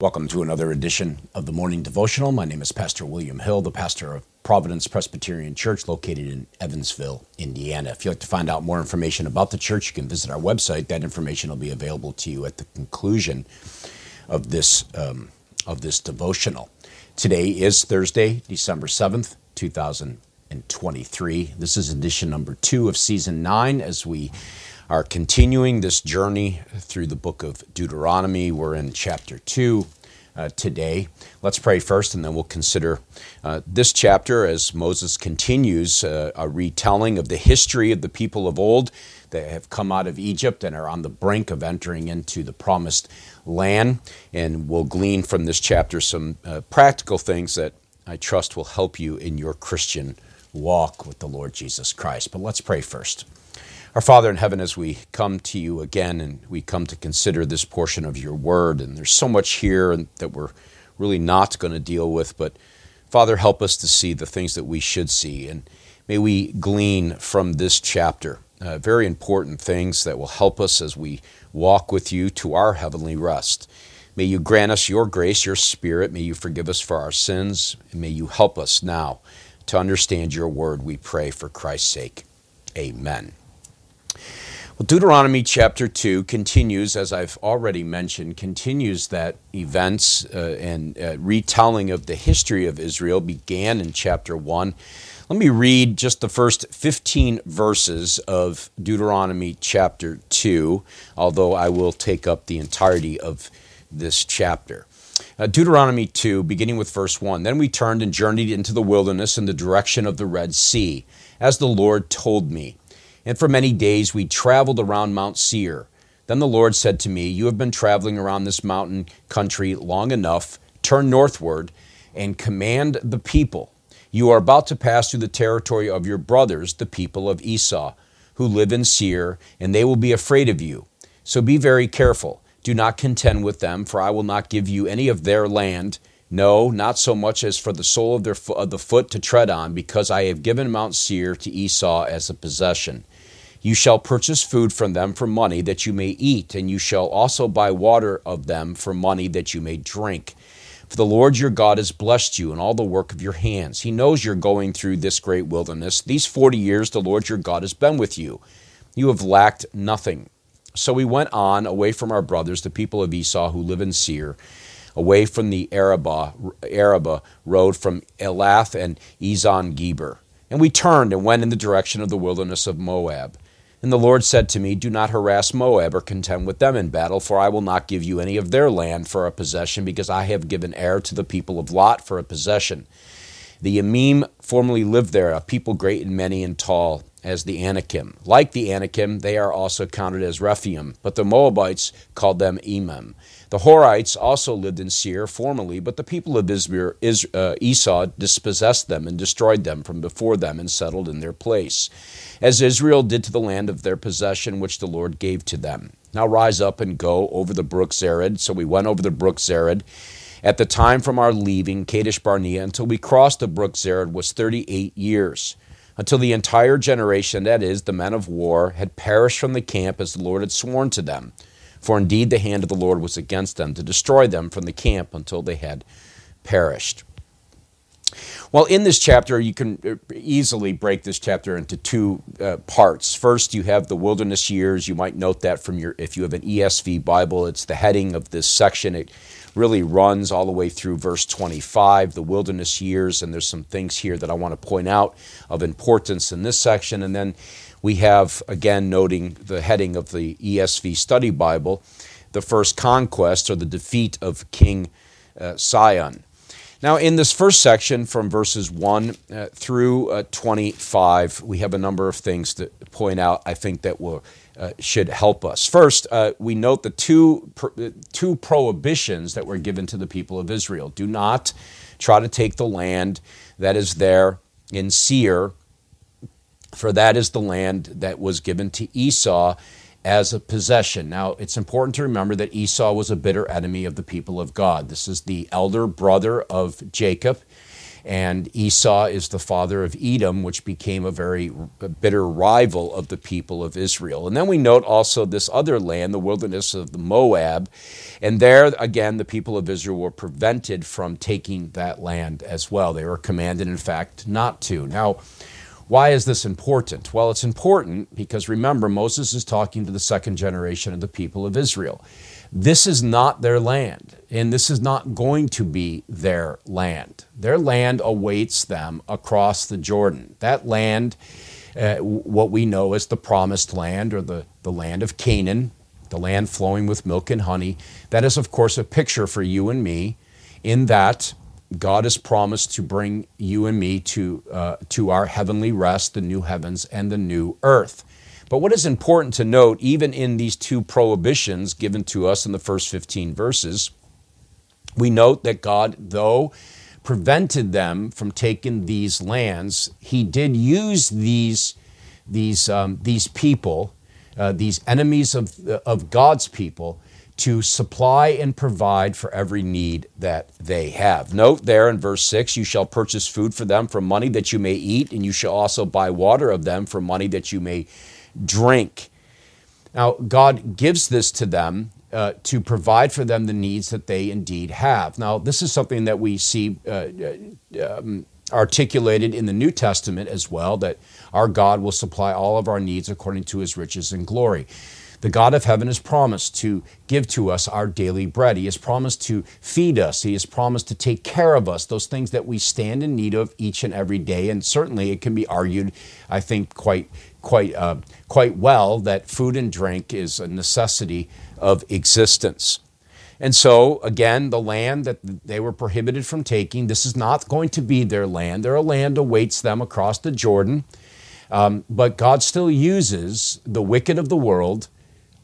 Welcome to another edition of the Morning Devotional. My name is Pastor William Hill, the pastor of Providence Presbyterian Church located in Evansville, Indiana. If you'd like to find out more information about the church, you can visit our website. That information will be available to you at the conclusion of this, um, of this devotional. Today is Thursday, December 7th, 2023. This is edition number two of season nine as we are continuing this journey through the book of Deuteronomy. We're in chapter 2 uh, today. Let's pray first, and then we'll consider uh, this chapter as Moses continues uh, a retelling of the history of the people of old that have come out of Egypt and are on the brink of entering into the promised land. And we'll glean from this chapter some uh, practical things that I trust will help you in your Christian walk with the Lord Jesus Christ. But let's pray first. Our Father in heaven, as we come to you again and we come to consider this portion of your word, and there's so much here that we're really not going to deal with, but Father, help us to see the things that we should see. And may we glean from this chapter uh, very important things that will help us as we walk with you to our heavenly rest. May you grant us your grace, your spirit. May you forgive us for our sins. And may you help us now to understand your word, we pray, for Christ's sake. Amen. Well, Deuteronomy chapter 2 continues, as I've already mentioned, continues that events uh, and uh, retelling of the history of Israel began in chapter 1. Let me read just the first 15 verses of Deuteronomy chapter 2, although I will take up the entirety of this chapter. Uh, Deuteronomy 2, beginning with verse 1 Then we turned and journeyed into the wilderness in the direction of the Red Sea, as the Lord told me. And for many days we traveled around Mount Seir. Then the Lord said to me, You have been traveling around this mountain country long enough. Turn northward and command the people. You are about to pass through the territory of your brothers, the people of Esau, who live in Seir, and they will be afraid of you. So be very careful. Do not contend with them, for I will not give you any of their land. No, not so much as for the sole of, their fo- of the foot to tread on, because I have given Mount Seir to Esau as a possession. You shall purchase food from them for money that you may eat, and you shall also buy water of them for money that you may drink. For the Lord your God has blessed you in all the work of your hands. He knows you're going through this great wilderness. These forty years the Lord your God has been with you. You have lacked nothing. So we went on away from our brothers, the people of Esau who live in Seir, away from the Arabah, Arabah road from Elath and Ezion Geber. And we turned and went in the direction of the wilderness of Moab. And the Lord said to me, Do not harass Moab or contend with them in battle, for I will not give you any of their land for a possession, because I have given Ar to the people of Lot for a possession. The Emim formerly lived there, a people great and many and tall, as the Anakim. Like the Anakim, they are also counted as Rephaim, but the Moabites called them Emim. The Horites also lived in Seir formerly, but the people of uh, Esau dispossessed them and destroyed them from before them and settled in their place, as Israel did to the land of their possession which the Lord gave to them. Now rise up and go over the brook Zered. So we went over the brook Zered. At the time from our leaving Kadesh Barnea until we crossed the brook Zered was 38 years until the entire generation, that is, the men of war, had perished from the camp as the Lord had sworn to them. For indeed the hand of the Lord was against them to destroy them from the camp until they had perished. Well, in this chapter, you can uh, easily break this chapter into two uh, parts. First, you have the wilderness years. You might note that from your, if you have an ESV Bible, it's the heading of this section. It really runs all the way through verse 25, the wilderness years, and there's some things here that I want to point out of importance in this section. And then we have, again, noting the heading of the ESV Study Bible, the first conquest or the defeat of King uh, Sihon. Now, in this first section, from verses 1 uh, through uh, 25, we have a number of things to point out, I think, that will, uh, should help us. First, uh, we note the two, two prohibitions that were given to the people of Israel do not try to take the land that is there in Seir for that is the land that was given to Esau as a possession. Now, it's important to remember that Esau was a bitter enemy of the people of God. This is the elder brother of Jacob. And Esau is the father of Edom, which became a very bitter rival of the people of Israel. And then we note also this other land, the wilderness of the Moab. And there, again, the people of Israel were prevented from taking that land as well. They were commanded, in fact, not to. Now, why is this important? Well, it's important because remember, Moses is talking to the second generation of the people of Israel. This is not their land, and this is not going to be their land. Their land awaits them across the Jordan. That land, uh, what we know as the promised land or the, the land of Canaan, the land flowing with milk and honey, that is, of course, a picture for you and me in that God has promised to bring you and me to, uh, to our heavenly rest, the new heavens and the new earth. But what is important to note, even in these two prohibitions given to us in the first 15 verses, we note that God, though prevented them from taking these lands, He did use these, these, um, these people, uh, these enemies of, of God's people, to supply and provide for every need that they have. Note there in verse 6 you shall purchase food for them for money that you may eat, and you shall also buy water of them for money that you may drink. Now, God gives this to them uh, to provide for them the needs that they indeed have. Now, this is something that we see uh, uh, um, articulated in the New Testament as well that our God will supply all of our needs according to his riches and glory. The God of heaven has promised to give to us our daily bread. He has promised to feed us. He has promised to take care of us, those things that we stand in need of each and every day. And certainly it can be argued, I think, quite, quite, uh, quite well that food and drink is a necessity of existence. And so, again, the land that they were prohibited from taking, this is not going to be their land. Their land awaits them across the Jordan. Um, but God still uses the wicked of the world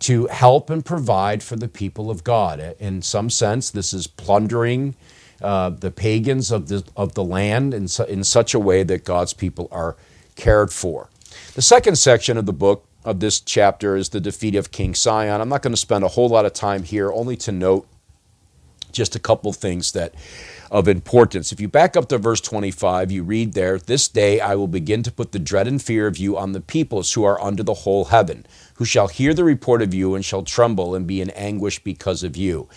to help and provide for the people of God. In some sense, this is plundering uh, the pagans of the, of the land in, su- in such a way that God's people are cared for. The second section of the book of this chapter is the defeat of King Sihon. I'm not going to spend a whole lot of time here, only to note just a couple things that of importance. If you back up to verse 25, you read there, This day I will begin to put the dread and fear of you on the peoples who are under the whole heaven, who shall hear the report of you and shall tremble and be in anguish because of you.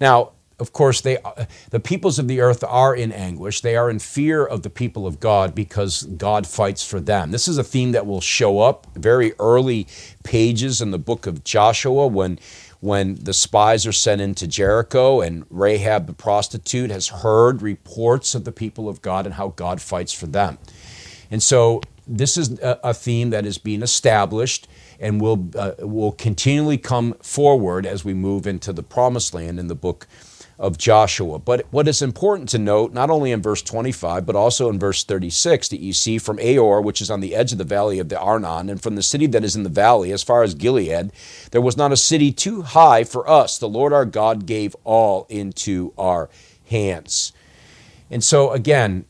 Now, of course, they, uh, the peoples of the earth are in anguish. They are in fear of the people of God because God fights for them. This is a theme that will show up very early pages in the book of Joshua when when the spies are sent into Jericho and Rahab the prostitute has heard reports of the people of God and how God fights for them. And so this is a, theme that is being established and will, uh, will continually come forward as we move into the promised land in the book of Joshua. But what is important to note, not only in verse 25, but also in verse 36, that you see from Aroer, which is on the edge of the valley of the Arnon, and from the city that is in the valley, as far as Gilead, there was not a city too high for us. The Lord our God gave all into our hands. And so, again,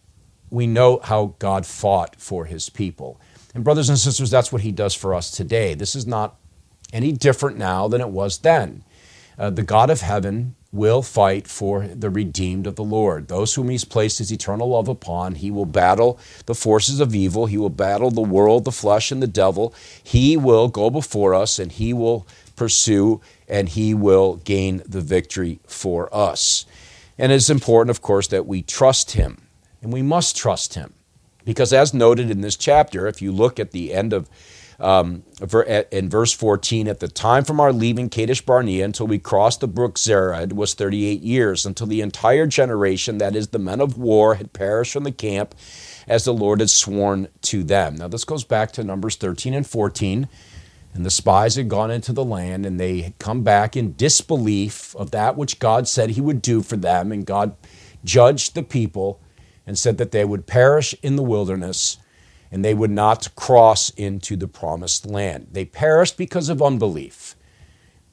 we know how God fought for his people. And, brothers and sisters, that's what he does for us today. This is not any different now than it was then. Uh, the God of heaven will fight for the redeemed of the Lord. Those whom he's placed his eternal love upon, he will battle the forces of evil. He will battle the world, the flesh, and the devil. He will go before us and he will pursue and he will gain the victory for us. And it's important, of course, that we trust him. And we must trust him. Because, as noted in this chapter, if you look at the end of um, in verse 14, at the time from our leaving Kadesh Barnea until we crossed the brook Zered was 38 years, until the entire generation, that is, the men of war, had perished from the camp as the Lord had sworn to them. Now, this goes back to Numbers 13 and 14. And the spies had gone into the land and they had come back in disbelief of that which God said he would do for them. And God judged the people and said that they would perish in the wilderness and they would not cross into the promised land. They perished because of unbelief.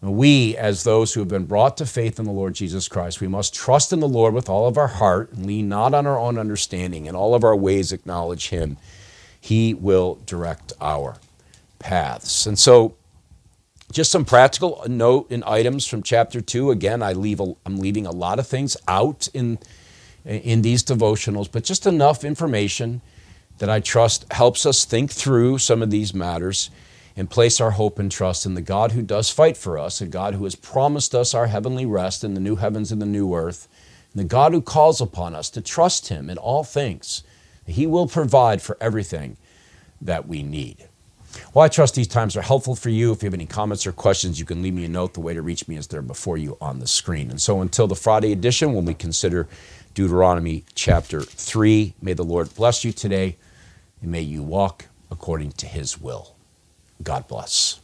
We, as those who have been brought to faith in the Lord Jesus Christ, we must trust in the Lord with all of our heart and lean not on our own understanding. In all of our ways, acknowledge Him. He will direct our paths. And so, just some practical note and items from chapter two. Again, I leave a, I'm leaving a lot of things out in in these devotionals, but just enough information that I trust helps us think through some of these matters and place our hope and trust in the God who does fight for us, a God who has promised us our heavenly rest in the new heavens and the new earth, and the God who calls upon us to trust Him in all things. He will provide for everything that we need. Well, I trust these times are helpful for you. If you have any comments or questions, you can leave me a note. The way to reach me is there before you on the screen. And so until the Friday edition, when we consider Deuteronomy chapter 3, may the Lord bless you today and may you walk according to his will. God bless.